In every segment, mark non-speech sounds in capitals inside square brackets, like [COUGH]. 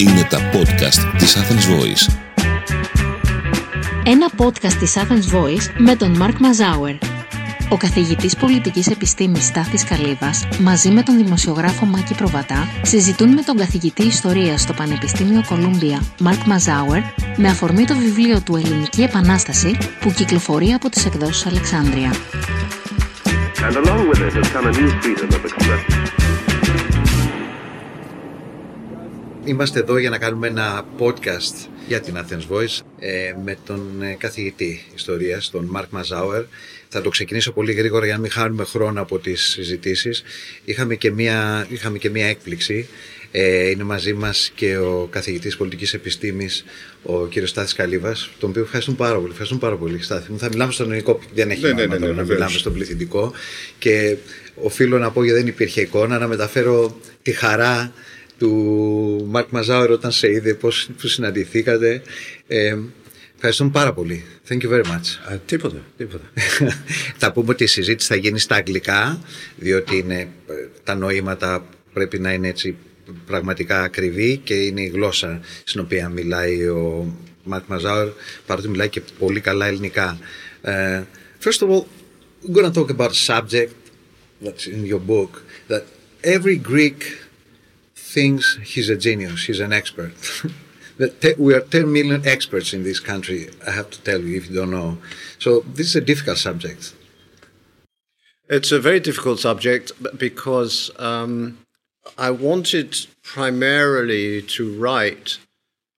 Είναι τα podcast της Athens Voice. Ένα podcast της Athens Voice με τον Mark Μαζάουερ. Ο καθηγητής πολιτικής επιστήμης Στάθης Καλύβας, μαζί με τον δημοσιογράφο Μάκη Προβατά, συζητούν με τον καθηγητή ιστορίας στο Πανεπιστήμιο Κολούμπια, Mark Μαζάουερ, με αφορμή το βιβλίο του «Ελληνική Επανάσταση» που κυκλοφορεί από τις εκδόσεις Αλεξάνδρεια. And along with it has come a new freedom of expression. Είμαστε εδώ για να κάνουμε ένα podcast για την Athens Voice ε, με τον ε, καθηγητή ιστορίας, τον Μάρκ Μαζάουερ. Θα το ξεκινήσω πολύ γρήγορα για να μην χάνουμε χρόνο από τις συζητήσεις. Είχαμε και μία, είχαμε και μία έκπληξη. Ε, είναι μαζί μας και ο καθηγητής πολιτικής επιστήμης, ο κύριος Στάθης Καλύβας, τον οποίο ευχαριστούμε πάρα πολύ. Ευχαριστούμε πάρα πολύ, Στάθη μου. Θα μιλάμε στον ελληνικό, δεν έχει Ναι, νόημα ναι, ναι, τώρα ναι, να βεβαίως. μιλάμε στον πληθυντικό. Και οφείλω να πω, γιατί δεν υπήρχε εικόνα, να μεταφέρω τη χαρά του Μάρκ Μαζάουερ όταν σε είδε, πώς που συναντηθήκατε. Ε, ευχαριστούμε πάρα πολύ. Thank you very much. Α, τίποτα, τίποτα. [LAUGHS] θα πούμε ότι η συζήτηση θα γίνει στα αγγλικά, διότι είναι, ε, τα νοήματα πρέπει να είναι έτσι πραγματικά ακριβή και είναι η γλώσσα στην οποία μιλάει ο Μάρκ Μαζάουερ, παρότι μιλάει και πολύ καλά ελληνικά. Ε, first of all, we're going to talk about a subject that's in your book, that every Greek thinks he's a genius, he's an expert. [LAUGHS] we are 10 million experts in this country, I have to tell you if you don't know. So this is a difficult subject. It's a very difficult subject because um, I wanted primarily to write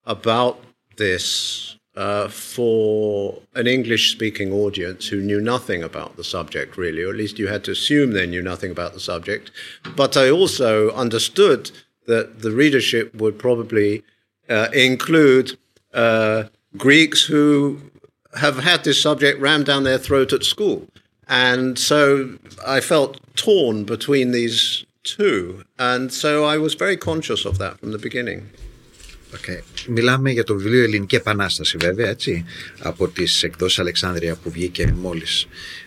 about this uh, for an English speaking audience who knew nothing about the subject, really, or at least you had to assume they knew nothing about the subject. But I also understood that the readership would probably uh, include uh, Greeks who have had this subject rammed down their throat at school. And so I felt torn between these two. And so I was very conscious of that from the beginning. Okay. Μιλάμε για το βιβλίο Ελληνική Επανάσταση βέβαια, έτσι, από τις εκδόσεις Αλεξάνδρεια που βγήκε μόλις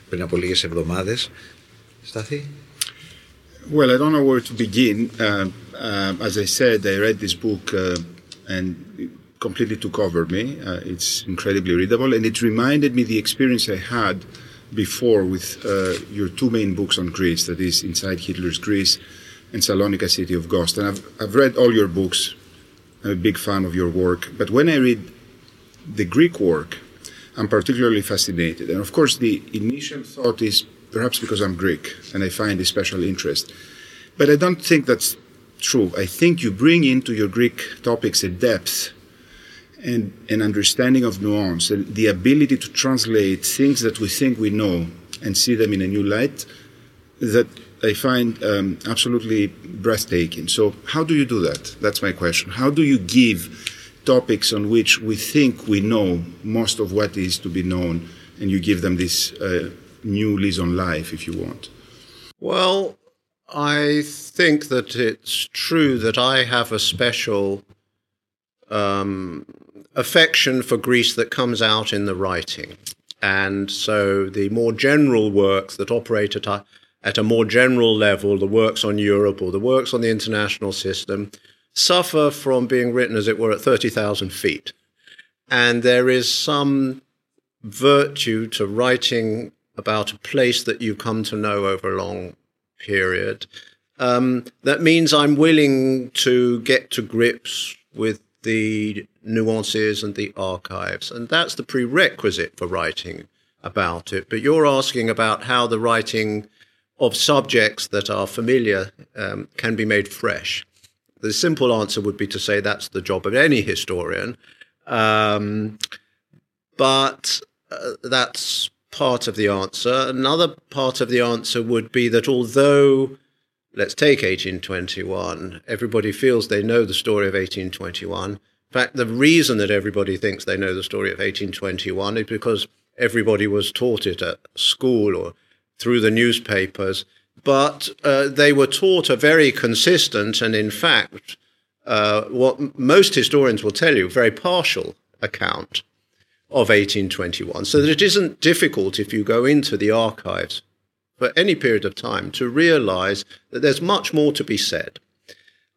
πριν από λίγες εβδομάδες. Στάθη. Well, I don't know where to begin. Uh, uh, as I said, I read this book uh, and it completely took over me. Uh, it's incredibly readable, and it reminded me the experience I had before with uh, your two main books on Greece, that is Inside Hitler's Greece and Salonica City of Ghost. And I've, I've read all your books. I'm a big fan of your work. But when I read the Greek work, I'm particularly fascinated. And of course, the initial thought is perhaps because I'm Greek and I find a special interest. But I don't think that's true. I think you bring into your Greek topics a depth and an understanding of nuance and the ability to translate things that we think we know and see them in a new light that I find um, absolutely breathtaking. So, how do you do that? That's my question. How do you give topics on which we think we know most of what is to be known, and you give them this uh, new lease on life, if you want? Well, I think that it's true that I have a special um, affection for Greece that comes out in the writing. And so the more general works that operate at a, at a more general level, the works on Europe or the works on the international system, suffer from being written, as it were, at 30,000 feet. And there is some virtue to writing about a place that you come to know over a long period. Um, that means I'm willing to get to grips with the nuances and the archives, and that's the prerequisite for writing about it. But you're asking about how the writing of subjects that are familiar um, can be made fresh. The simple answer would be to say that's the job of any historian. Um, but uh, that's part of the answer. Another part of the answer would be that although, let's take 1821, everybody feels they know the story of 1821. In fact, the reason that everybody thinks they know the story of 1821 is because everybody was taught it at school or through the newspapers. But uh, they were taught a very consistent and, in fact, uh, what most historians will tell you, very partial account of 1821. So that it isn't difficult if you go into the archives for any period of time to realize that there's much more to be said.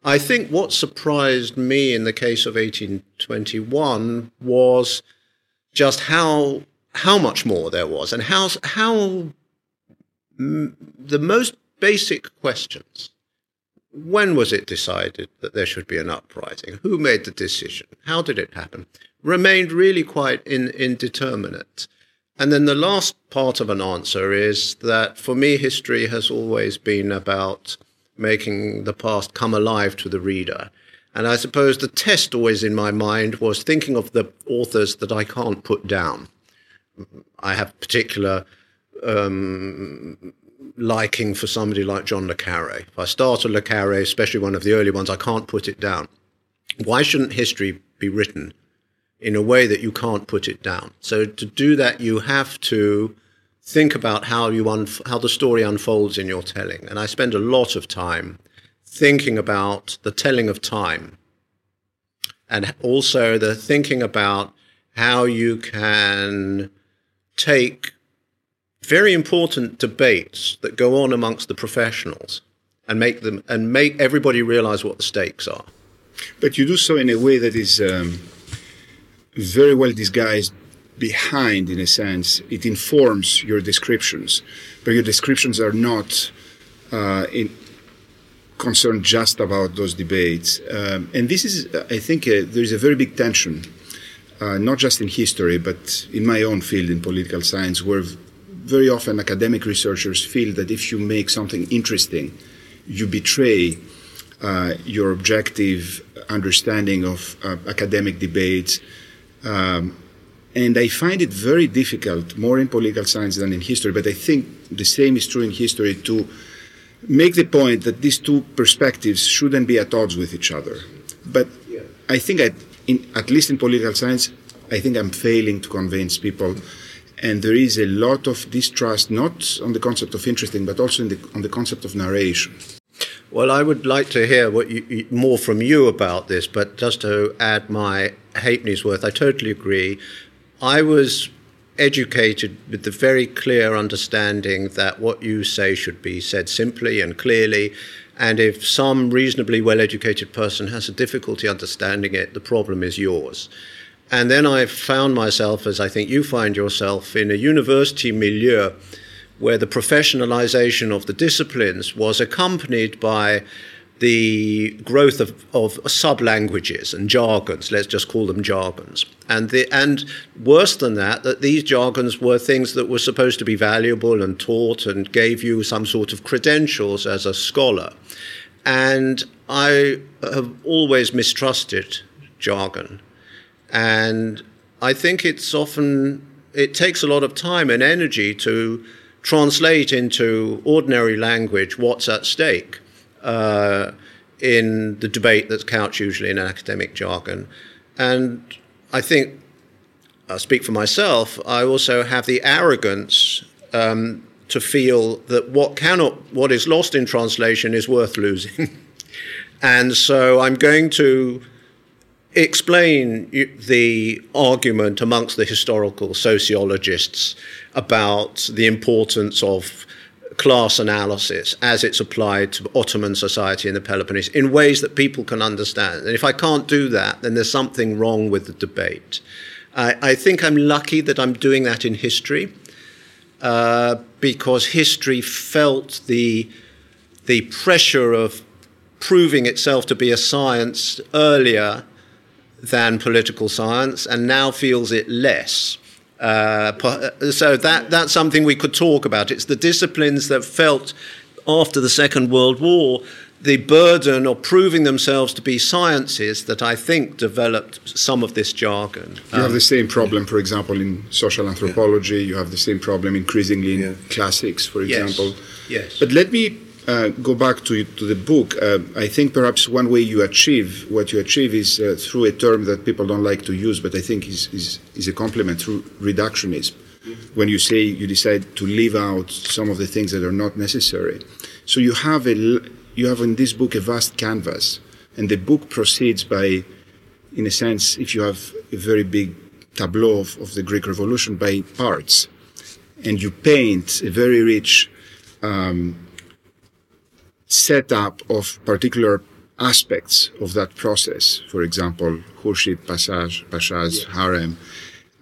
I think what surprised me in the case of 1821 was just how how much more there was and how how the most basic questions when was it decided that there should be an uprising who made the decision how did it happen remained really quite in, indeterminate and then the last part of an answer is that for me history has always been about making the past come alive to the reader and I suppose the test always in my mind was thinking of the authors that I can't put down. I have particular um, liking for somebody like John Le Carre. If I start a Le Carre, especially one of the early ones, I can't put it down. Why shouldn't history be written in a way that you can't put it down? So to do that, you have to think about how you unf- how the story unfolds in your telling. And I spend a lot of time thinking about the telling of time and also the thinking about how you can take very important debates that go on amongst the professionals and make them and make everybody realize what the stakes are but you do so in a way that is um, very well disguised behind in a sense it informs your descriptions but your descriptions are not uh, in, concerned just about those debates. Um, and this is, I think, uh, there is a very big tension, uh, not just in history, but in my own field in political science, where very often academic researchers feel that if you make something interesting, you betray uh, your objective understanding of uh, academic debates. Um, and I find it very difficult, more in political science than in history, but I think the same is true in history, to make the point that these two perspectives shouldn't be at odds with each other. But I think, in, at least in political science, I think I'm failing to convince people. And there is a lot of distrust, not on the concept of interesting, but also the, on the concept of narration. Well, I would like to hear you, more from you about this, but just to add my halfpenny's worth, I totally agree. I was educated with the very clear understanding that what you say should be said simply and clearly. And if some reasonably well educated person has a difficulty understanding it, the problem is yours. And then I found myself, as I think you find yourself, in a university milieu where the professionalization of the disciplines was accompanied by the growth of, of sub languages and jargons, let's just call them jargons. And, the, and worse than that, that these jargons were things that were supposed to be valuable and taught and gave you some sort of credentials as a scholar. And I have always mistrusted jargon. And I think it's often, it takes a lot of time and energy to translate into ordinary language what's at stake uh, in the debate that's couched usually in academic jargon. And I think, I speak for myself, I also have the arrogance um, to feel that what cannot, what is lost in translation is worth losing. [LAUGHS] and so I'm going to explain the argument amongst the historical sociologists about the importance of class analysis as it's applied to Ottoman society in the Peloponnese in ways that people can understand. And if I can't do that, then there's something wrong with the debate. I, I think I'm lucky that I'm doing that in history uh, because history felt the, the pressure of proving itself to be a science earlier than political science and now feels it less. Uh, uh, so that that's something we could talk about. It's the disciplines that felt after the Second World War the burden of proving themselves to be sciences that I think developed some of this jargon. You um, have the same problem, for example, in social anthropology. Yeah. You have the same problem increasingly in yeah. classics, for example. Yes. yes. But let me uh, go back to, to the book, uh, I think perhaps one way you achieve what you achieve is uh, through a term that people don't like to use, but I think is, is, is a compliment through reductionism. When you say you decide to leave out some of the things that are not necessary. So you have, a, you have in this book a vast canvas, and the book proceeds by, in a sense, if you have a very big tableau of, of the Greek Revolution, by parts. And you paint a very rich um, setup of particular aspects of that process, for example, Khurshid Pasha's, Pasha's harem,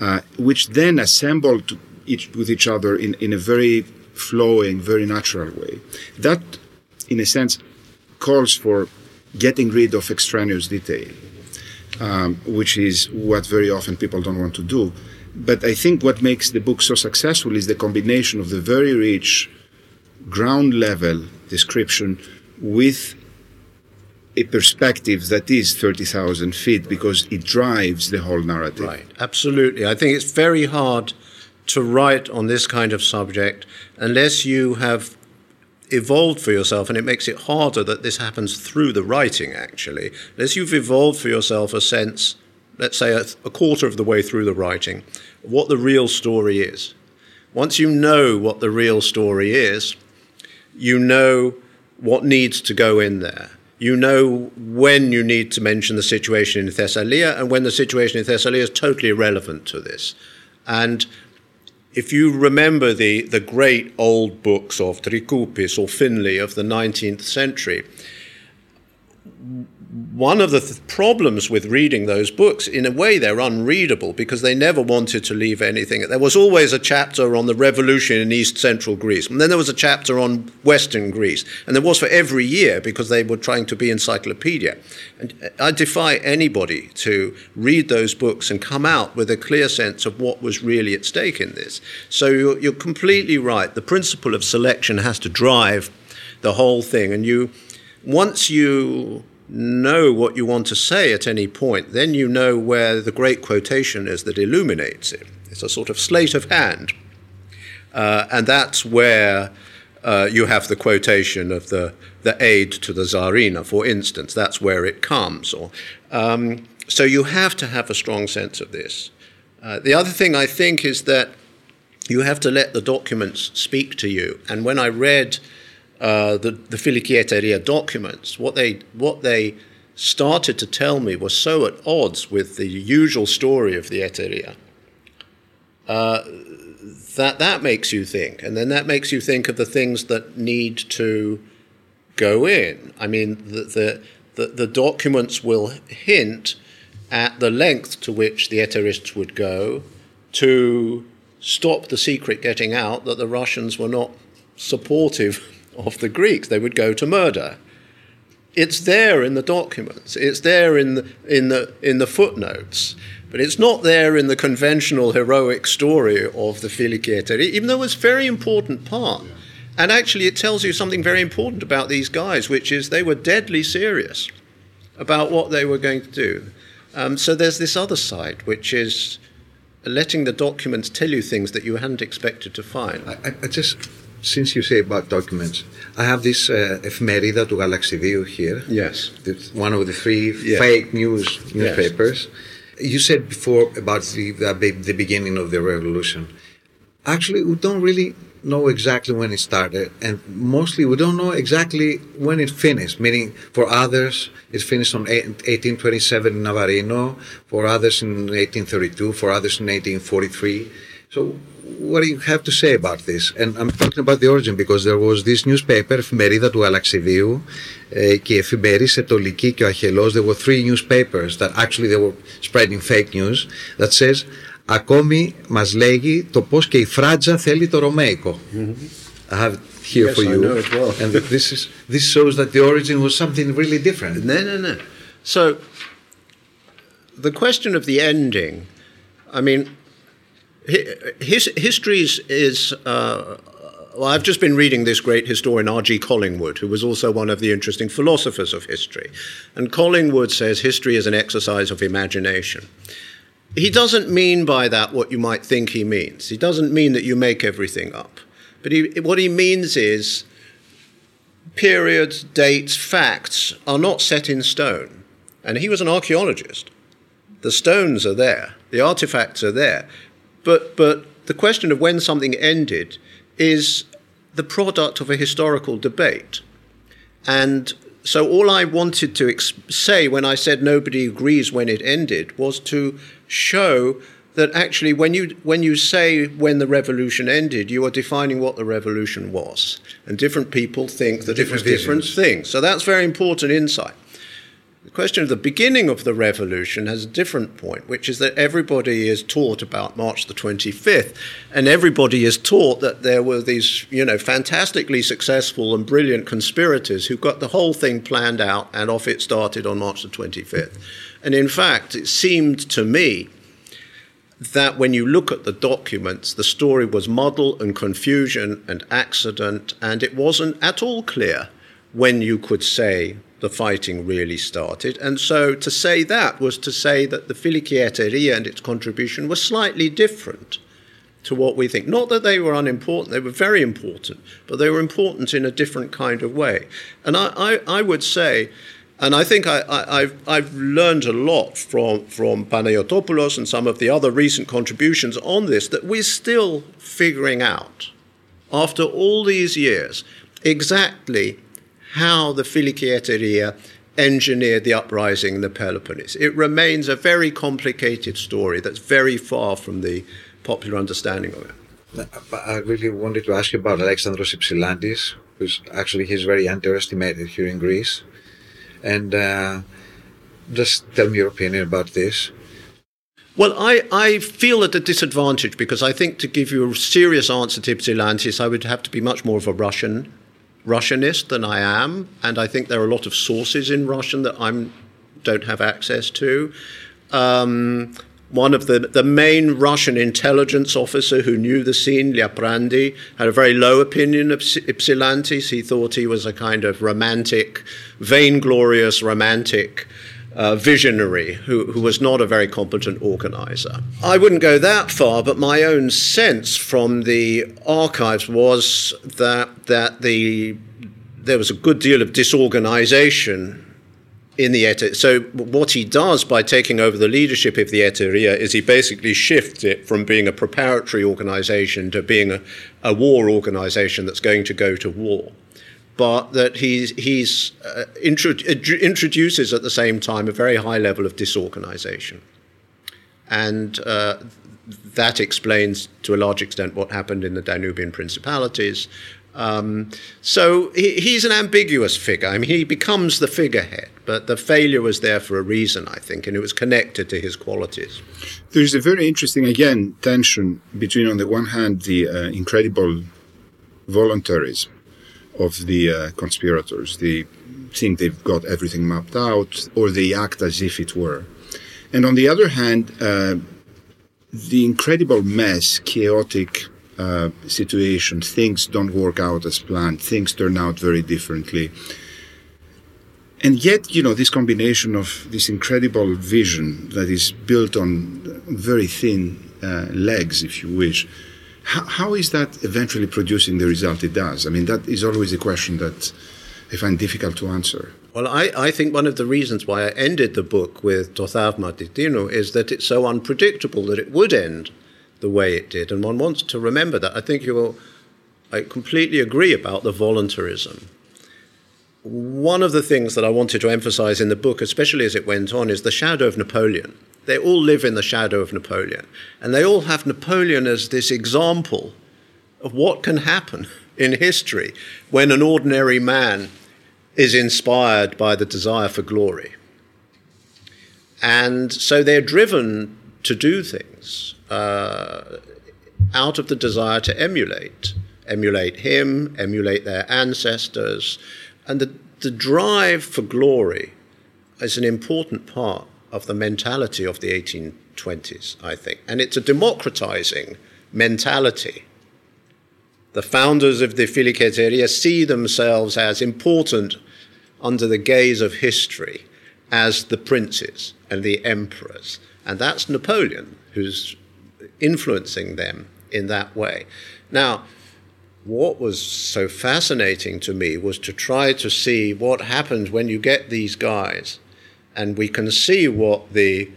uh, which then assembled each, with each other in, in a very flowing, very natural way. That, in a sense, calls for getting rid of extraneous detail, um, which is what very often people don't want to do. But I think what makes the book so successful is the combination of the very rich ground level description with a perspective that is 30,000 feet because it drives the whole narrative. Right, absolutely. I think it's very hard to write on this kind of subject unless you have evolved for yourself, and it makes it harder that this happens through the writing, actually. Unless you've evolved for yourself a sense, let's say a, a quarter of the way through the writing, what the real story is. Once you know what the real story is, you know what needs to go in there you know when you need to mention the situation in Thessalia and when the situation in Thessalia is totally irrelevant to this. And if you remember the, the great old books of Trikoupis or Finlay of the 19th century, one of the th- problems with reading those books, in a way, they're unreadable because they never wanted to leave anything. There was always a chapter on the revolution in East Central Greece, and then there was a chapter on Western Greece, and there was for every year because they were trying to be encyclopedia. And uh, I defy anybody to read those books and come out with a clear sense of what was really at stake in this. So you're, you're completely right. The principle of selection has to drive the whole thing, and you once you know what you want to say at any point, then you know where the great quotation is that illuminates it. It's a sort of sleight of hand. Uh, and that's where uh, you have the quotation of the, the aid to the Tsarina, for instance. That's where it comes. Or, um, so you have to have a strong sense of this. Uh, the other thing I think is that you have to let the documents speak to you. And when I read uh, the, the Filiki Eteria documents, what they, what they started to tell me was so at odds with the usual story of the Eteria uh, that that makes you think. And then that makes you think of the things that need to go in. I mean, the, the, the, the documents will hint at the length to which the Eterists would go to stop the secret getting out that the Russians were not supportive of the Greeks. They would go to murder. It's there in the documents. It's there in the, in the, in the footnotes. But it's not there in the conventional heroic story of the Filiki Eteria, even though it's a very important part. And actually, it tells you something very important about these guys, which is they were deadly serious about what they were going to do. Um, so there's this other side, which is letting the documents tell you things that you hadn't expected to find. I, I just since you say about documents, I have this uh, εφημερίδα του Γαλαξιδίου here. Yes. It's one of the three Yes. fake news newspapers. You said before about the, the the beginning of the revolution. Actually, we don't really know exactly when it started, and mostly we don't know exactly when it finished. Meaning, for others, it finished on eight- 1827 in Navarino, for others in 1832, for others in 1843. So, what do you have to say about this? And I'm talking about the origin because there was this newspaper, εφημερίδα του Αλαξιδίου, uh, και η εφημερής Ετολική και ο Αχελός. There were three newspapers that actually they were spreading fake news that says ακόμη μας λέγει το πώς και η Φράτζα θέλει το Ρωμαϊκό. I have it here Yes, for I you. know it well. and this is this shows that the origin was something really different. No, no, no. So the question of the ending, I mean, hi- his, history is, uh, well, I've just been reading this great historian R.G. Collingwood, who was also one of the interesting philosophers of history. And Collingwood says history is an exercise of imagination. He doesn't mean by that what you might think he means. He doesn't mean that you make everything up. But he, what he means is periods, dates, facts are not set in stone. And he was an archaeologist. The stones are there, the artifacts are there. But, but the question of when something ended is the product of a historical debate. And so all I wanted to ex- say when I said nobody agrees when it ended was to show that actually when you when you say when the revolution ended, you are defining what the revolution was, and different people think that Different it was different things. So that's very important insight. The question of the beginning of the revolution has a different point, which is that everybody is taught about March the 25th, and everybody is taught that there were these, you know, fantastically successful and brilliant conspirators who got the whole thing planned out, and off it started on March the 25th. And in fact, it seemed to me that when you look at the documents, the story was muddle and confusion and accident, and it wasn't at all clear when you could say the fighting really started. And so to say that was to say that the Filiki Eteria and its contribution was slightly different to what we think. Not that they were unimportant, they were very important, but they were important in a different kind of way. And I, I, I would say, and I think I, have I've learned a lot from, from Panayotopoulos and some of the other recent contributions on this that we're still figuring out, after all these years, exactly how the Filiki Eteria engineered the uprising in the Peloponnese. It remains a very complicated story that's very far from the popular understanding of it. I really wanted to ask you about Alexandros Ypsilantis, who's actually he's very underestimated here in Greece. And uh, just tell me your opinion about this. Well, I, I feel at a disadvantage because I think to give you a serious answer to Ypsilantis, I would have to be much more of a Russian Russianist than I am, and I think there are a lot of sources in Russian that I don't have access to. Um, one of the, the main Russian intelligence officer who knew the scene, Liprandi, had a very low opinion of Ypsilantis. He thought he was a kind of romantic, vainglorious romantic uh, visionary who, who was not a very competent organizer. I wouldn't go that far, but my own sense from the archives was that, that the, there was a good deal of disorganization in the Eteria. So what he does by taking over the leadership of the Eteria is he basically shifts it from being a preparatory organization to being a, a war organization that's going to go to war but that he's, he's uh, intro- introduces at the same time a very high level of disorganization. And uh, that explains to a large extent what happened in the Danubian principalities. Um, so he, he's an ambiguous figure. I mean, he becomes the figurehead, but the failure was there for a reason, I think, and it was connected to his qualities. There's a very interesting, again, tension between, on the one hand, the uh, incredible voluntarism of the uh, conspirators. They think they've got everything mapped out, or they act as if it were. And on the other hand, uh, the incredible mess, chaotic uh, situation, things don't work out as planned, things turn out very differently. And yet, you know, this combination of this incredible vision that is built on very thin uh, legs, if you wish, how, how is that eventually producing the result it does? I mean, that is always a question that I find difficult to answer. Well, I, I think one of the reasons why I ended the book with To Thawma is that it's so unpredictable that it would end the way it did. And one wants to remember that. I think you will, I completely agree about the voluntarism. One of the things that I wanted to emphasize in the book, especially as it went on, is the shadow of Napoleon. They all live in the shadow of Napoleon. And they all have Napoleon as this example of what can happen in history when an ordinary man is inspired by the desire for glory. And so they're driven to do things uh, out of the desire to emulate, emulate him, emulate their ancestors. And the, the drive for glory is an important part of the mentality of the 1820s, I think. And it's a democratizing mentality. The founders of the Filiki Eteria see themselves as important under the gaze of history as the princes and the emperors. And that's Napoleon who's influencing them in that way. Now, what was so fascinating to me was to try to see what happens when you get these guys and we can see what the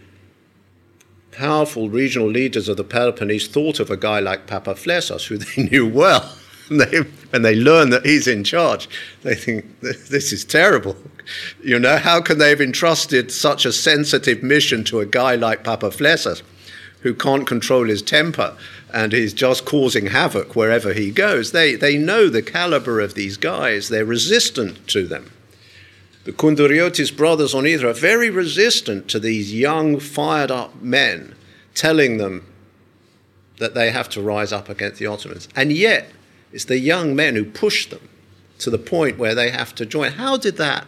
powerful regional leaders of the Peloponnese thought of a guy like Papaflessos, who they [LAUGHS] knew well. And [LAUGHS] they, they learn that he's in charge, they think, this is terrible. [LAUGHS] You know, how can they have entrusted such a sensitive mission to a guy like Papaflessos, who can't control his temper and he's just causing havoc wherever he goes? They, they know the caliber of these guys, they're resistant to them. The Kunduriotis brothers on Hydra are very resistant to these young, fired up men telling them that they have to rise up against the Ottomans. And yet, it's the young men who push them to the point where they have to join. How did that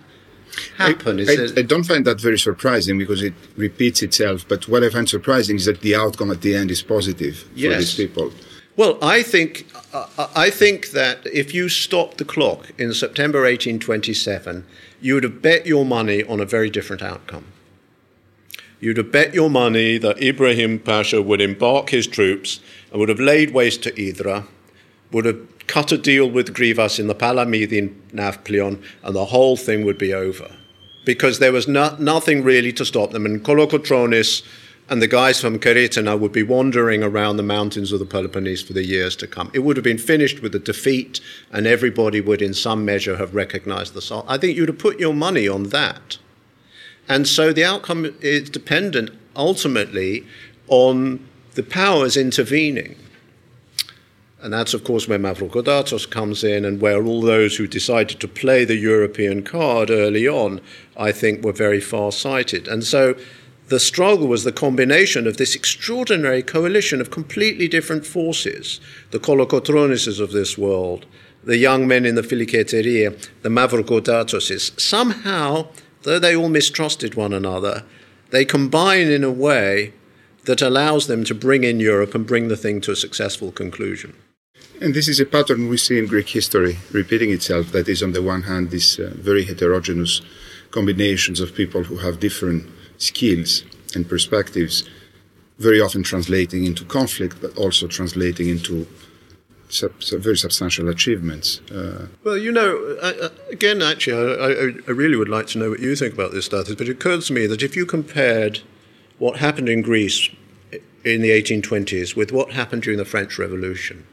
happen? I, I, I, don't find that very surprising because it repeats itself. But what I find surprising is that the outcome at the end is positive for these people. Well, I think uh, I think that if you stop the clock in September 1827, you would have bet your money on a very different outcome. You'd have bet your money that Ibrahim Pasha would embark his troops and would have laid waste to Idra, would have cut a deal with Grivas in the Palamidin Navplion, and the whole thing would be over. Because there was no, nothing really to stop them. And Kolokotronis and the guys from Karytaina would be wandering around the mountains of the Peloponnese for the years to come. It would have been finished with a defeat, and everybody would, in some measure, have recognized the salt. I think you'd have put your money on that. And so the outcome is dependent ultimately on the powers intervening. And that's, of course, where Mavrocordatos comes in and where all those who decided to play the European card early on, I think, were very far sighted. And so the struggle was the combination of this extraordinary coalition of completely different forces the Kolokotronises of this world, the young men in the Filiki Eteria, the Mavrocordatoses. Somehow, though they all mistrusted one another, they combine in a way that allows them to bring in Europe and bring the thing to a successful conclusion. And this is a pattern we see in Greek history repeating itself. That is, on the one hand, these uh, very heterogeneous combinations of people who have different skills and perspectives, very often translating into conflict, but also translating into sub- sub- very substantial achievements. Uh, Well, you know, I, again, actually, I, I, really would like to know what you think about this, Stathis, but it occurs to me that if you compared what happened in Greece in the 1820s with what happened during the French Revolution,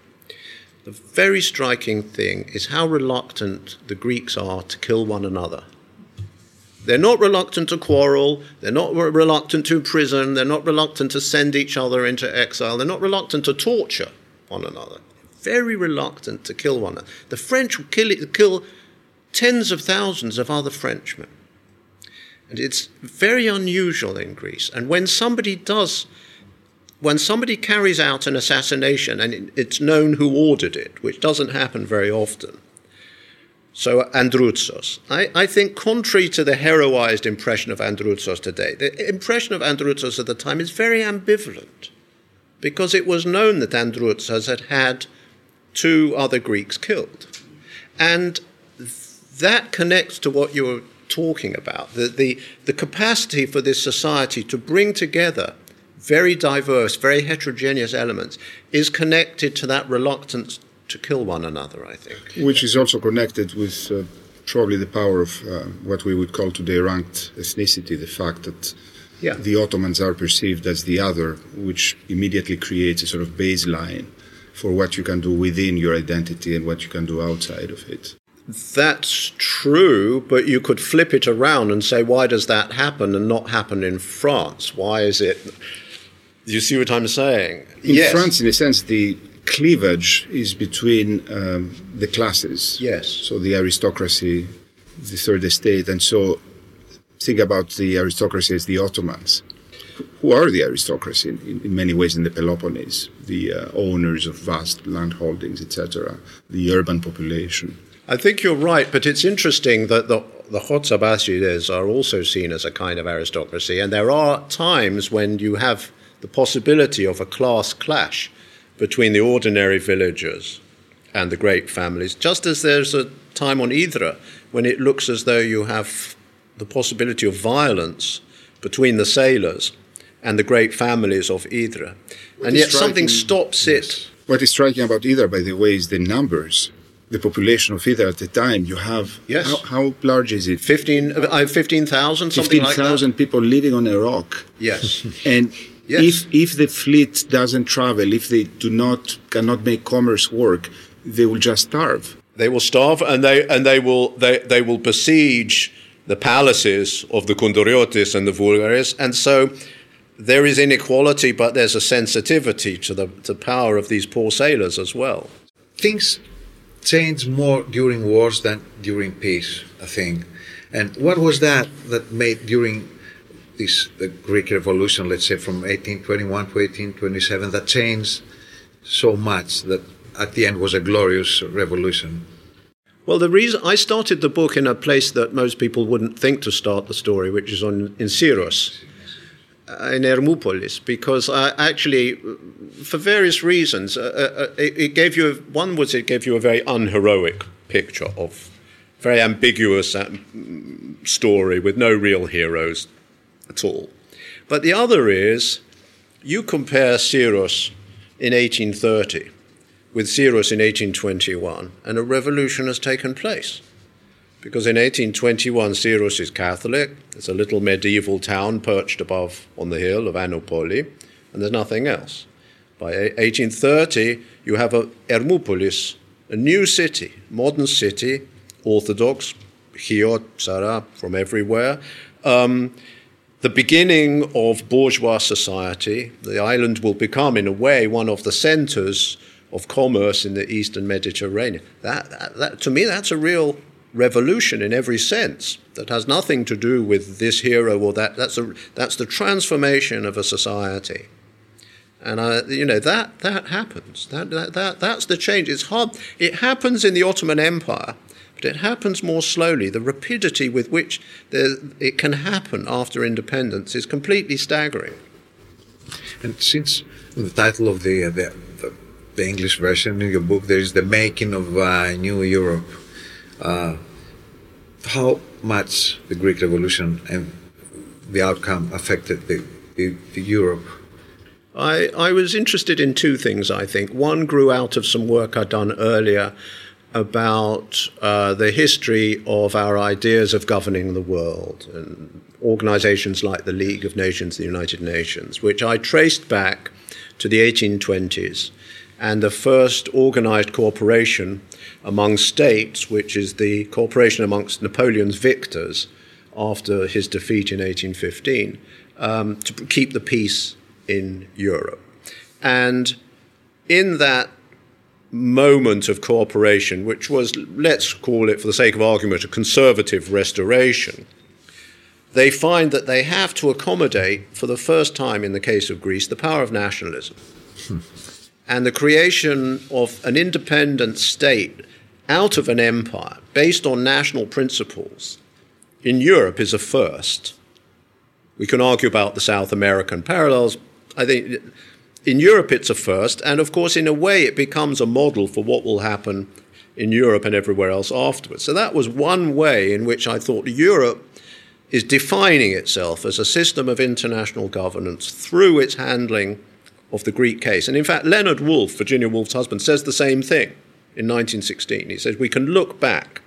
the very striking thing is how reluctant the Greeks are to kill one another. They're not reluctant to quarrel. They're not re- reluctant to imprison. They're not reluctant to send each other into exile. They're not reluctant to torture one another. Very reluctant to kill one another. The French will kill, kill tens of thousands of other Frenchmen. And it's very unusual in Greece. And when somebody does, when somebody carries out an assassination and it's known who ordered it, which doesn't happen very often, so Androutsos. I, I think contrary to the heroized impression of Androutsos today, the impression of Androutsos at the time is very ambivalent because it was known that Androutsos had had two other Greeks killed. And that connects to what you're talking about the, the, the capacity for this society to bring together very diverse, very heterogeneous elements is connected to that reluctance to kill one another, I think. which is also connected with uh, probably the power of uh, what we would call today ranked ethnicity, the fact that Yeah. the Ottomans are perceived as the other, which immediately creates a sort of baseline for what you can do within your identity and what you can do outside of it. That's true, but you could flip it around and say, why does that happen and not happen in France? Why is it? You see what I'm saying? In France, in a sense, the cleavage is between um, the classes. Yes. So the aristocracy, the third estate, and so think about the aristocracy as the Ottomans. Who are the aristocracy in, in, many ways in the Peloponnese? The uh, owners of vast land holdings, etc., the urban population. I think you're right, but it's interesting that the the Khotsabasides are also seen as a kind of aristocracy, and there are times when you have the possibility of a class clash between the ordinary villagers and the great families, just as there's a time on Idra when it looks as though you have the possibility of violence between the sailors and the great families of Idra. and yet something striking- stops it. What is striking about Idra, by the way, is the numbers. The population of Idra at the time, you have. Yes. How, how large is it? 15, uh, I have 15,000, something like that. 15,000 people living on a rock. Yes. And Yes. if if the fleet doesn't travel, if they do not cannot make commerce work, they will just starve. They will starve, and they and they will they, they will besiege the palaces of the Kunduriotis and the Vulgaris, and so there is inequality, but there's a sensitivity to the to power of these poor sailors as well. things change more during wars than during peace, I think. And what was that that made during this the Greek Revolution, let's say from 1821 to 1827, that changed so much that at the end was a glorious revolution? Well, the reason I started the book in a place that most people wouldn't think to start the story, which is on in Syros, uh, in Hermopolis, because I actually, for various reasons, uh, uh, it, it gave you one was it gave you a very unheroic picture of very ambiguous um, story with no real heroes at all. But the other is you compare Syros in 1830 with Syros in 1821, and a revolution has taken place. Because in 1821, Syros is Catholic. It's a little medieval town perched above on the hill of Anopoli, and there's nothing else. By 1830, you have a Hermopolis, a new city, modern city, Orthodox, Chiot, Sara, from everywhere. Um, the beginning of bourgeois society. The island will become, in a way, one of the centers of commerce in the Eastern Mediterranean. That, that, that, to me, that's a real revolution in every sense that has nothing to do with this hero or that. That's, a, that's the transformation of a society. And I, you know that that happens. That, that that that's the change. It's hard. It happens in the Ottoman Empire, but it happens more slowly. The rapidity with which it can happen after independence is completely staggering. And since the title of the, the, the, the English version in your book, there is the making of uh, New Europe. Uh, how much the Greek Revolution and the outcome affected the, the, the Europe? I, I was interested in two things, I think. One grew out of some work I'd done earlier about uh, the history of our ideas of governing the world and organizations like the League of Nations, the United Nations, which I traced back to the 1820s and the first organized cooperation among states, which is the cooperation amongst Napoleon's victors after his defeat in 1815, um, to keep the peace in Europe. And in that moment of cooperation, which was, let's call it for the sake of argument, a conservative restoration, they find that they have to accommodate, for the first time in the case of Greece, the power of nationalism. Hmm. and the creation of an independent state out of an empire based on national principles in Europe is a first. We can argue about the South American parallels. I think in Europe it's a first, and of course, in a way, it becomes a model for what will happen in Europe and everywhere else afterwards. So that was one way in which I thought Europe is defining itself as a system of international governance through its handling of the Greek case. And in fact, Leonard Woolf, Virginia Woolf's husband, says the same thing in 1916. He says, We can look back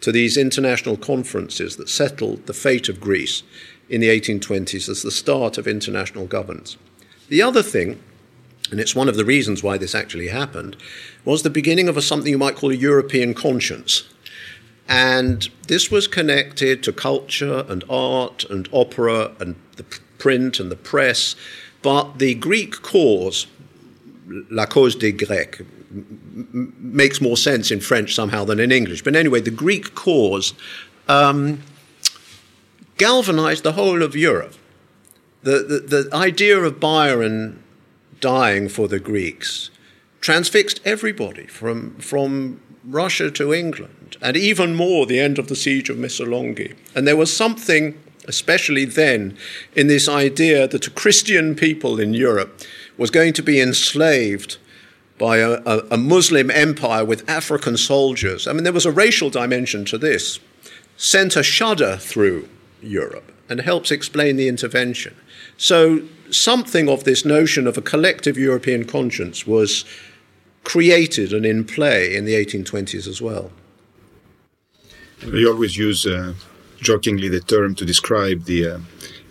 to these international conferences that settled the fate of Greece in the 1820s as the start of international governance. The other thing, and it's one of the reasons why this actually happened, was the beginning of a, something you might call a European conscience. And this was connected to culture and art and opera and the print and the press. But the Greek cause, la cause des Grecs, makes more sense in French somehow than in English. But anyway, the Greek cause um, galvanized the whole of Europe the, the, the idea of Byron dying for the Greeks transfixed everybody from, from Russia to England, and even more the end of the siege of Missolonghi. And there was something, especially then, in this idea that a Christian people in Europe was going to be enslaved by a, a, a Muslim empire with African soldiers. I mean, there was a racial dimension to this, sent a shudder through Europe and helps explain the intervention. So, something of this notion of a collective European conscience was created and in play in the 1820s as well. We always use uh, jokingly the term to describe the uh,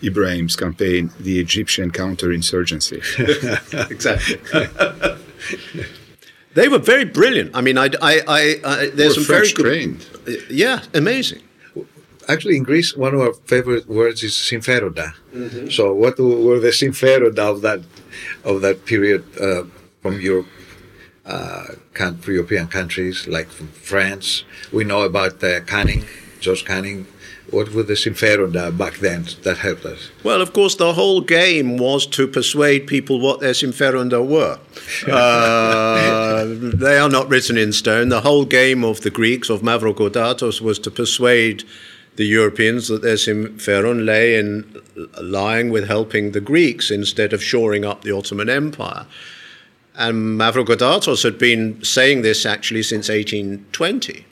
Ibrahim's campaign, the Egyptian counterinsurgency. [LAUGHS] exactly. they were very brilliant. I mean, I, I, I, I there's some French very good. trained. Yeah, amazing actually, in Greece, one of our favorite words is "sinferoda." Mm-hmm. So, what were the sinferoda of that of that period uh, from Europe, uh, European countries like from France? We know about uh, Canning, George Canning. What were the sinferoda back then that helped us? Well, of course, the whole game was to persuade people what their sinferoda were. [LAUGHS] uh, they are not written in stone. The whole game of the Greeks, of Mavrokordatos, was to persuade the Europeans that their Simferon lay in lying with helping the Greeks instead of shoring up the Ottoman Empire. And Mavrokordatos had been saying this actually since 1820,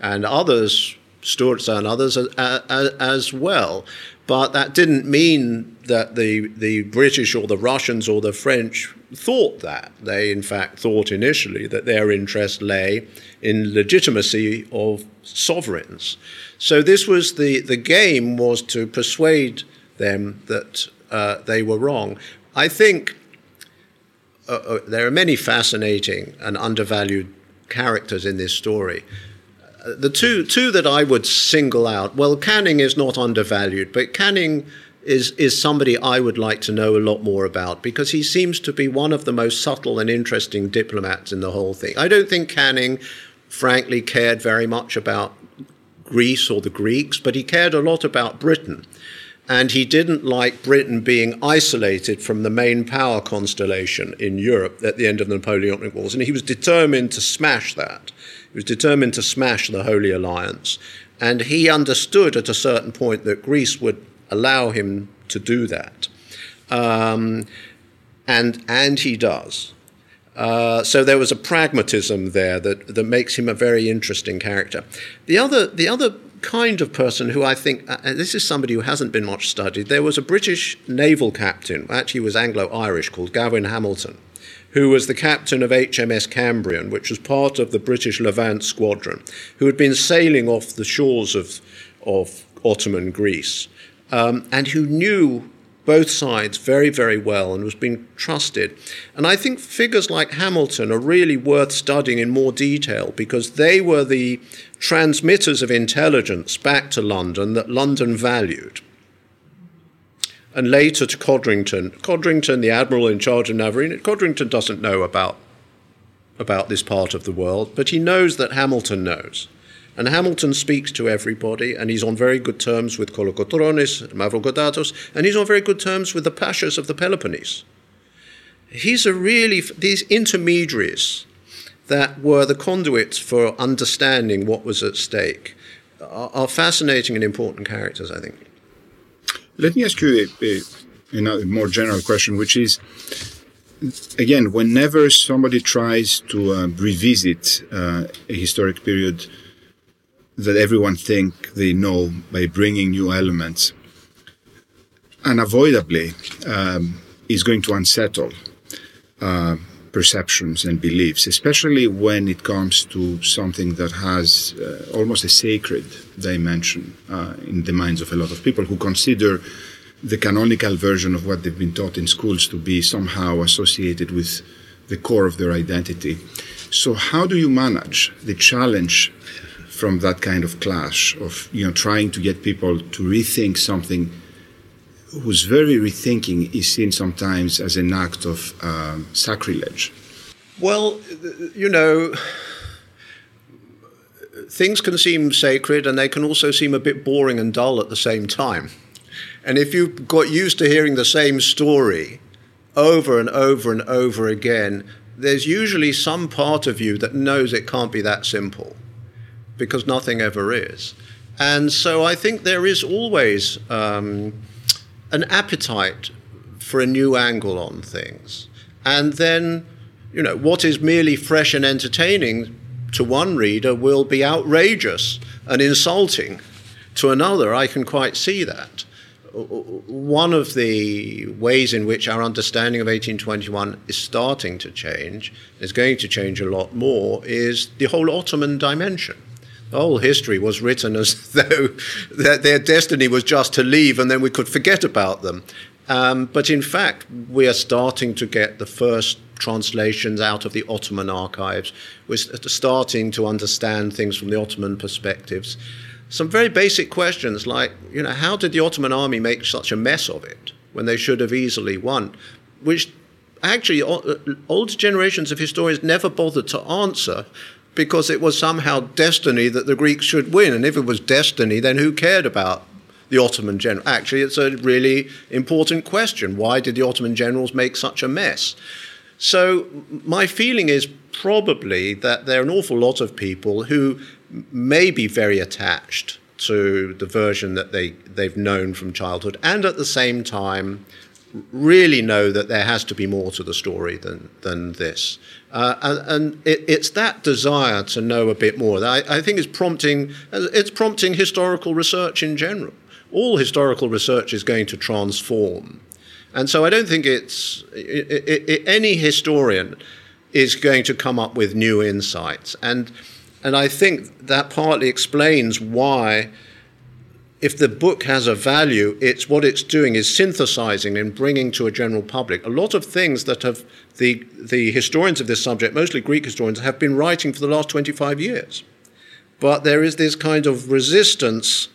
and others, Stuarts and others, as, as well. But that didn't mean that the, the British or the Russians or the French thought that. They, in fact, thought initially that their interest lay in legitimacy of sovereigns. So this was the, the game was to persuade them that uh, they were wrong. I think uh, uh, there are many fascinating and undervalued characters in this story. Uh, the two, two that I would single out, well, Canning is not undervalued, but Canning is, is somebody I would like to know a lot more about because he seems to be one of the most subtle and interesting diplomats in the whole thing. I don't think Canning, frankly, cared very much about Greece or the Greeks, but he cared a lot about Britain. And he didn't like Britain being isolated from the main power constellation in Europe at the end of the Napoleonic Wars. And he was determined to smash that. He was determined to smash the Holy Alliance. And he understood at a certain point that Greece would allow him to do that. Um, and, and he does. Uh, so there was a pragmatism there that, that makes him a very interesting character. The other, the other kind of person who I think, uh, this is somebody who hasn't been much studied, there was a British naval captain, actually was Anglo-Irish, called Gavin Hamilton, who was the captain of HMS Cambrian, which was part of the British Levant squadron, who had been sailing off the shores of, of Ottoman Greece, um, and who knew both sides very, very well and was being trusted. And I think figures like Hamilton are really worth studying in more detail because they were the transmitters of intelligence back to London that London valued. And later to Codrington. Codrington, the admiral in charge of Navarino, Codrington doesn't know about, about this part of the world, but he knows that Hamilton knows. And Hamilton speaks to everybody, and he's on very good terms with Kolokotronis, Mavrokordatos, and he's on very good terms with the pashas of the Peloponnese. He's a really, these intermediaries that were the conduits for understanding what was at stake are, are fascinating and important characters, I think. Let me ask you a, a, a more general question, which is again, whenever somebody tries to uh, revisit uh, a historic period, that everyone think they know by bringing new elements unavoidably um, is going to unsettle uh, perceptions and beliefs, especially when it comes to something that has uh, almost a sacred dimension uh, in the minds of a lot of people who consider the canonical version of what they've been taught in schools to be somehow associated with the core of their identity. So, how do you manage the challenge from that kind of clash of you know trying to get people to rethink something whose very rethinking is seen sometimes as an act of um, sacrilege. Well, you know, things can seem sacred and they can also seem a bit boring and dull at the same time. And if you've got used to hearing the same story over and over and over again, there's usually some part of you that knows it can't be that simple because nothing ever is. And so I think there is always um, an appetite for a new angle on things. And then, you know, what is merely fresh and entertaining to one reader will be outrageous and insulting to another. I can quite see that. One of the ways in which our understanding of 1821 is starting to change, is going to change a lot more, is the whole Ottoman dimension whole history was written as [LAUGHS] though their destiny was just to leave and then we could forget about them. Um, but in fact, we are starting to get the first translations out of the Ottoman archives. We're starting to understand things from the Ottoman perspectives. Some very basic questions like, you know, how did the Ottoman army make such a mess of it when they should have easily won? Which actually old generations of historians never bothered to answer because it was somehow destiny that the Greeks should win. And if it was destiny, then who cared about the Ottoman general? Actually, it's a really important question. Why did the Ottoman generals make such a mess? So, my feeling is probably that there are an awful lot of people who may be very attached to the version that they, they've known from childhood, and at the same time, really know that there has to be more to the story than, than this. Uh, and, and it, it's that desire to know a bit more that I, I think is prompting, it's prompting historical research in general. All historical research is going to transform. And so I don't think it's it, it, any historian is going to come up with new insights. And, and I think that partly explains why if the book has a value, it's what it's doing is synthesizing and bringing to a general public a lot of things that have the, the historians of this subject, mostly Greek historians, have been writing for the last 25 years. But there is this kind of resistance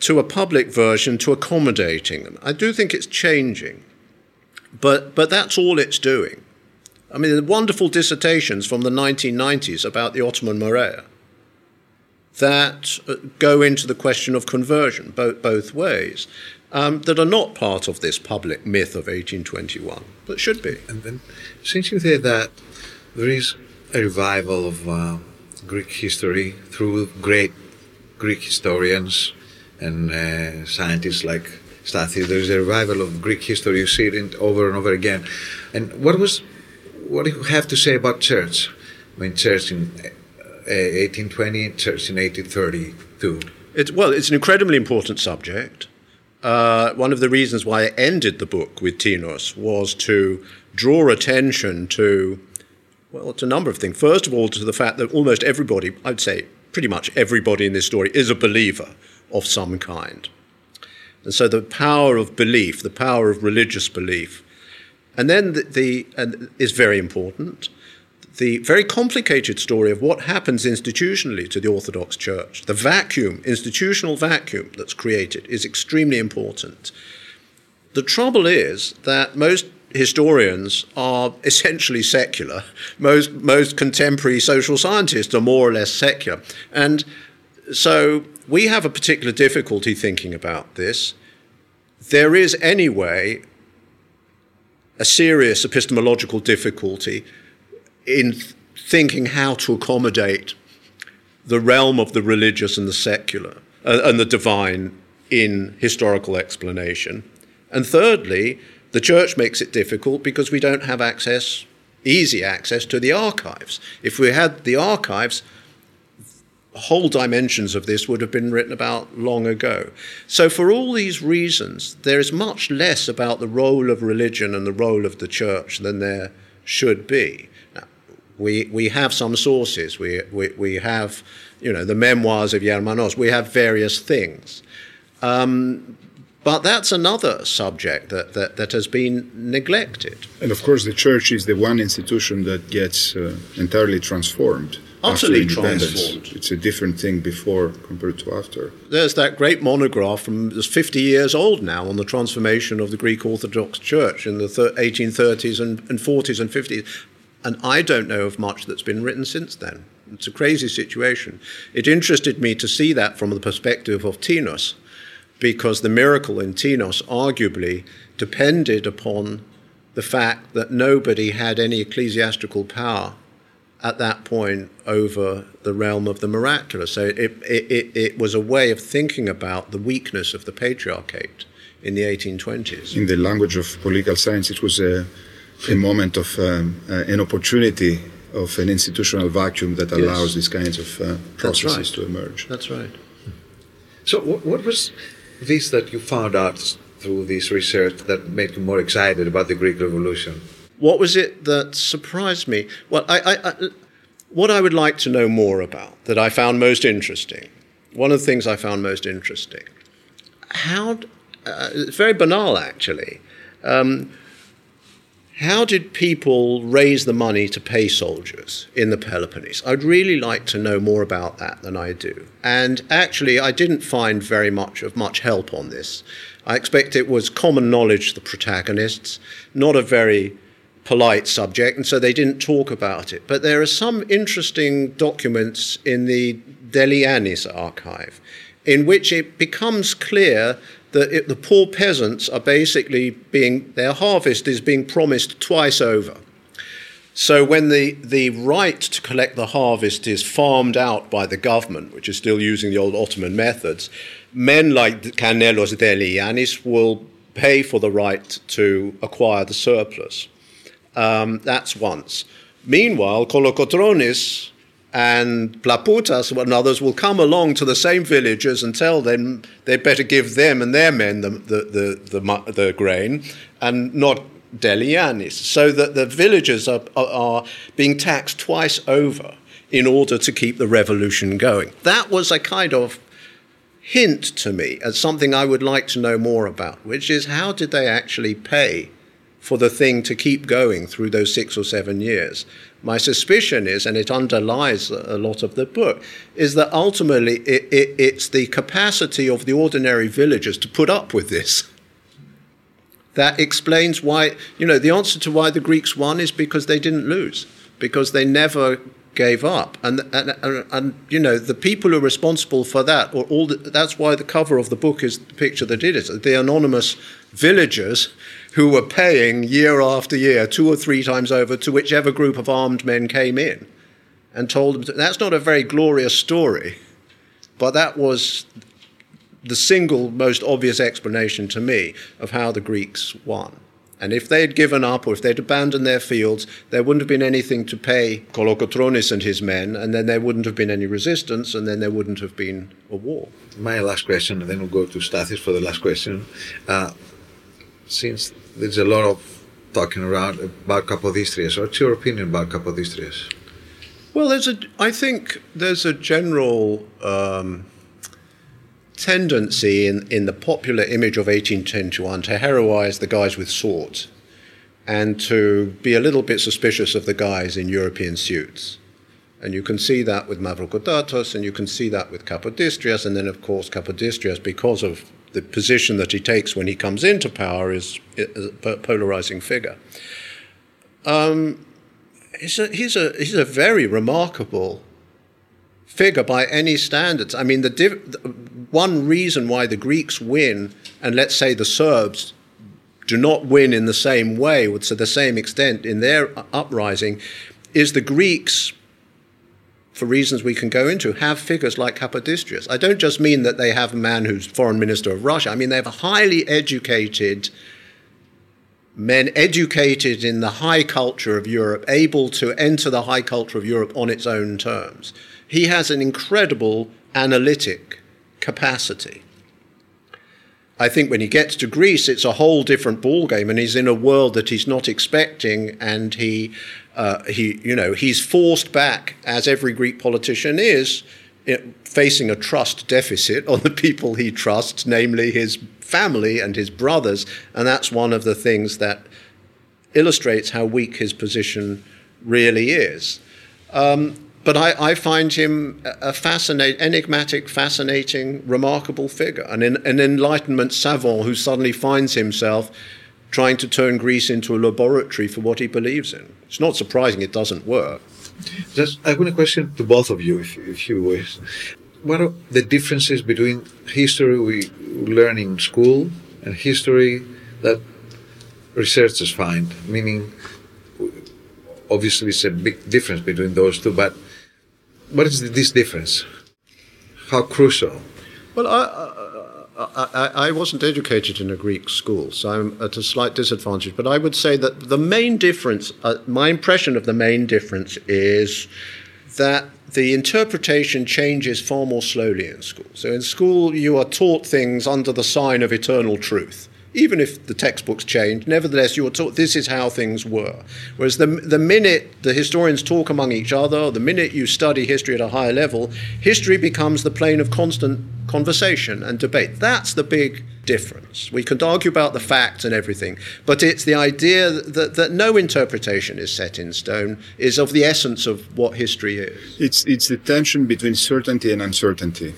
to a public version to accommodating them. I do think it's changing, but, but that's all it's doing. I mean, the wonderful dissertations from the 1990s about the Ottoman Morea that uh, go into the question of conversion both, both ways um, that are not part of this public myth of 1821, but should be. And then, since you say that there is a revival of uh, Greek history through great Greek historians and uh, scientists like Stathis, there is a revival of Greek history. You see it over and over again. And what was what do you have to say about church? I mean, church in 1820, uh, church in 1832. It's, well, it's an incredibly important subject. Uh, one of the reasons why I ended the book with Tinos was to draw attention to, well, it's a number of things. First of all, to the fact that almost everybody, I'd say pretty much everybody in this story, is a believer of some kind. And so the power of belief, the power of religious belief, and then the, the and is very important the very complicated story of what happens institutionally to the Orthodox Church, the vacuum, institutional vacuum that's created, is extremely important. The trouble is that most historians are essentially secular. Most, most contemporary social scientists are more or less secular. And so we have a particular difficulty thinking about this. There is, anyway, a serious epistemological difficulty in thinking how to accommodate the realm of the religious and the secular uh, and the divine in historical explanation. And thirdly, the church makes it difficult because we don't have access, easy access to the archives. If we had the archives, whole dimensions of this would have been written about long ago. So, for all these reasons, there is much less about the role of religion and the role of the church than there should be. We, we have some sources. We, we, we have, you know, the memoirs of Germanos. We have various things. Um, but that's another subject that, that, that has been neglected. And of course, the church is the one institution that gets uh, entirely transformed. Utterly transformed. It's a different thing before compared to after. There's that great monograph from that's 50 years old now on the transformation of the Greek Orthodox Church in the 1830s and, and 40s and 50s. And I don't know of much that's been written since then. It's a crazy situation. It interested me to see that from the perspective of Tinos, because the miracle in Tinos arguably depended upon the fact that nobody had any ecclesiastical power at that point over the realm of the miraculous. So it, it, it, was a way of thinking about the weakness of the patriarchate in the 1820s. In the language of political science, it was a a moment of um, uh, an opportunity of an institutional vacuum that allows yes. these kinds of uh, processes right. to emerge. That's right. So, what, what, was this that you found out through this research that made you more excited about the Greek Revolution? What was it that surprised me? Well, I, I, I, what I would like to know more about, that I found most interesting, one of the things I found most interesting, how, uh, it's very banal actually. Um, how did people raise the money to pay soldiers in the Peloponnese? I'd really like to know more about that than I do. And actually, I didn't find very much of much help on this. I expect it was common knowledge, to the protagonists, not a very polite subject, and so they didn't talk about it. But there are some interesting documents in the Delianis archive in which it becomes clear that it, the poor peasants are basically being, their harvest is being promised twice over. So when the, the right to collect the harvest is farmed out by the government, which is still using the old Ottoman methods, men like Kanellos Delianis will pay for the right to acquire the surplus. Um, that's once. Meanwhile, Kolokotronis and Plapoutas and others will come along to the same villagers and tell them they better give them and their men the, the, the, the, the grain and not Delianis, so that the villagers are, are, are being taxed twice over in order to keep the revolution going. That was a kind of hint to me as something I would like to know more about, which is how did they actually pay for the thing to keep going through those six or seven years? My suspicion is, and it underlies a lot of the book, is that ultimately it, it, it's the capacity of the ordinary villagers to put up with this. That explains why, you know, the answer to why the Greeks won is because they didn't lose, because they never gave up. And, and, and, and, you know, the people who are responsible for that, or all the, that's why the cover of the book is the picture that did it, the anonymous villagers who were paying year after year, two or three times over, to whichever group of armed men came in and told them to, that's not a very glorious story, but that was the single most obvious explanation to me of how the Greeks won. And if they had given up or if they'd abandoned their fields, there wouldn't have been anything to pay Kolokotronis and his men, and then there wouldn't have been any resistance, and then there wouldn't have been a war. My last question, and then we'll go to Stathis for the last question. Uh, since there's a lot of talking around about Capodistria, what's your opinion about Capodistria? Well, there's a. I think there's a general um, tendency in, in the popular image of 1821 to heroize the guys with swords and to be a little bit suspicious of the guys in European suits. And you can see that with Mavrokordatos, and you can see that with Capodistrias, and then, of course, Capodistrias, because of the position that he takes when he comes into power, is a polarizing figure. Um, he's, a, he's, a, he's a very remarkable figure by any standards. I mean, the div- one reason why the Greeks win, and let's say the Serbs do not win in the same way, to the same extent in their uprising, is the Greeks, for reasons we can go into, have figures like Capodistrias. I don't just mean that they have a man who's foreign minister of Russia. I mean, they have highly educated men educated in the high culture of Europe, able to enter the high culture of Europe on its own terms he has an incredible analytic capacity. I think when he gets to Greece, it's a whole different ballgame, and he's in a world that he's not expecting, and he, uh, he, you know, he's forced back, as every Greek politician is, facing a trust deficit on the people he trusts, namely his family and his brothers, and that's one of the things that illustrates how weak his position really is. Um, but I, I, find him a fascinating, enigmatic, fascinating, remarkable figure, an, an Enlightenment savant who suddenly finds himself trying to turn Greece into a laboratory for what he believes in. It's not surprising it doesn't work. Just, I have a question to both of you, if, if you wish. What are the differences between history we learn in school and history that researchers find? Meaning, obviously, it's a big difference between those two, but what is this difference? How crucial? Well, I, I, I, wasn't educated in a Greek school, so I'm at a slight disadvantage. But I would say that the main difference, uh, my impression of the main difference is that the interpretation changes far more slowly in school. So in school, you are taught things under the sign of eternal truth even if the textbooks change, nevertheless, you were taught this is how things were. Whereas the, the minute the historians talk among each other, the minute you study history at a higher level, history becomes the plane of constant conversation and debate. That's the big difference. We can argue about the facts and everything, but it's the idea that, that no interpretation is set in stone, is of the essence of what history is. It's, it's the tension between certainty and uncertainty.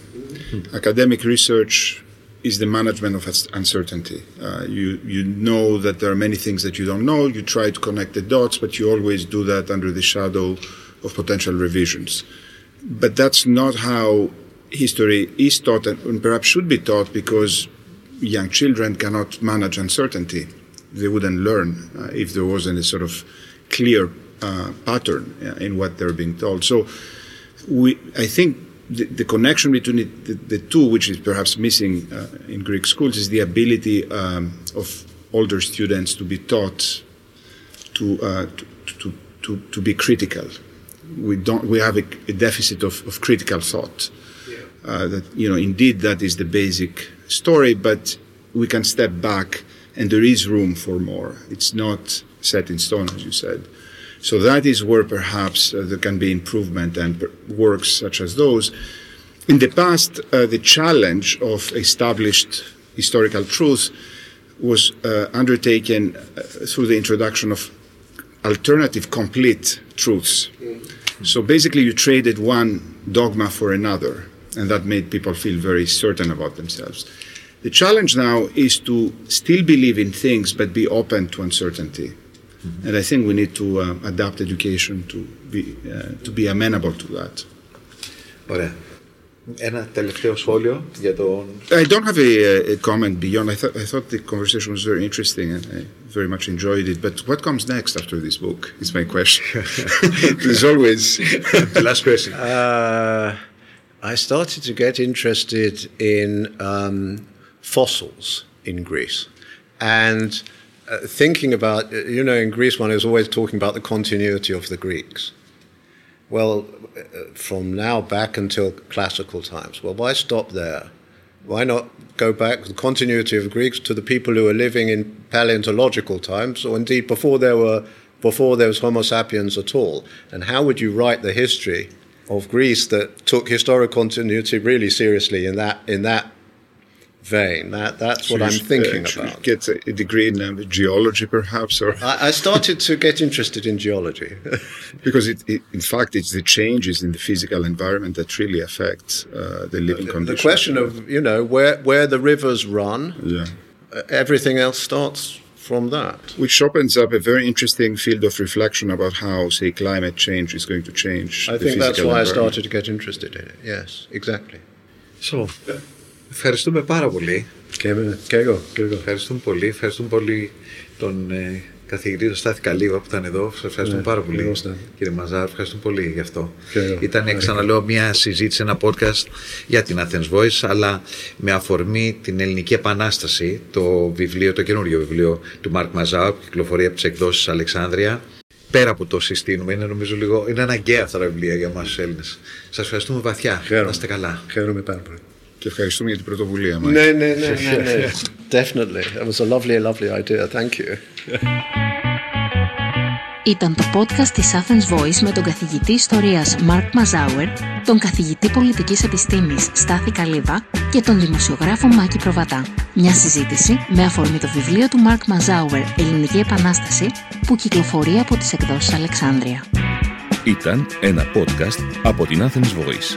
Hmm. Academic research is the management of uncertainty. Uh, you you know that there are many things that you don't know. You try to connect the dots, but you always do that under the shadow of potential revisions. But that's not how history is taught, and, perhaps should be taught, because young children cannot manage uncertainty. They wouldn't learn uh, if there wasn't a sort of clear uh, pattern uh, in what they're being told. So we, I think the, the connection between it, the, the two, which is perhaps missing uh, in Greek schools, is the ability um, of older students to be taught to, uh, to, to, to, to be critical. We, don't, we have a, a deficit of, of critical thought. Uh, that you know, indeed, that is the basic story, but we can step back, and there is room for more. It's not set in stone, as you said. So that is where perhaps uh, there can be improvement and per- works such as those. In the past, uh, the challenge of established historical truth was uh, undertaken uh, through the introduction of alternative complete truths. So basically, you traded one dogma for another, and that made people feel very certain about themselves. The challenge now is to still believe in things but be open to uncertainty. And I think we need to uh, adapt education to be, uh, to be amenable to that. Ωραία. Ένα τελευταίο σχόλιο για τον... I don't have a, a comment beyond. I thought I thought the conversation was very interesting and I very much enjoyed it. But what comes next after this book is my question. [LAUGHS] [LAUGHS] There's always Last question. Uh, I started to get interested in um, fossils in Greece and uh, thinking about, you know, in Greece one is always talking about the continuity of the Greeks. Well, uh, from now back until classical times. Well, why stop there? Why not go back the continuity of Greeks to the people who were living in paleontological times, or indeed before there were before there was Homo sapiens at all? And how would you write the history of Greece that took historic continuity really seriously in that in that vein? That that's what So you I'm should, thinking uh, about. Get a, a degree in um, geology, perhaps, or I, I started to get interested in geology. [LAUGHS] because it, it, in fact, it's the changes in the physical environment that really affect uh, the living the conditions. The question of you know where where the rivers run, yeah. uh, everything else starts from that. Which opens up a very interesting field of reflection about how, say, climate change is going to change. I the think that's why I started to get interested in it. Yes, exactly. So, ευχαριστούμε πάρα πολύ. Και, εγώ, και εγώ. Ευχαριστούμε πολύ. Ευχαριστούμε πολύ τον ε, καθηγητή τον Στάθη Καλίγα που ήταν εδώ. Σας ευχαριστούμε Ναι, πάρα πολύ. εγώ, Στάθη. Κύριε Μαζάρ, ευχαριστούμε πολύ γι' αυτό. Και εγώ. Ήταν, ξαναλέω, μια συζήτηση, ένα podcast για την Athens Voice, αλλά με αφορμή την Ελληνική Επανάσταση, το βιβλίο, το καινούριο βιβλίο του Μάρκ Μαζάου, που κυκλοφορεί από τις εκδόσεις Αλεξάνδρεια. Πέρα από το συστήνουμε, είναι νομίζω λίγο. Είναι αναγκαία αυτά τα βιβλία για εμά του Έλληνες. Σας ευχαριστούμε βαθιά. Χαίρομαι. Να είστε καλά. Χαίρομαι πάρα πολύ. Και ευχαριστούμε για την πρωτοβουλία μας. Ναι, ναι, ναι, ναι, ναι. [LAUGHS] Definitely. It was a lovely, lovely idea. Thank you. Ήταν το podcast της Athens Voice με τον καθηγητή ιστορίας Mark Mazauer, τον καθηγητή πολιτικής επιστήμης Στάθη Καλίβα και τον δημοσιογράφο Μάκη Προβατά. Μια συζήτηση με αφορμή το βιβλίο του Mark Mazauer «Ελληνική Επανάσταση» που κυκλοφορεί από τις εκδόσεις Αλεξάνδρεια. Ήταν ένα podcast από την Athens Voice.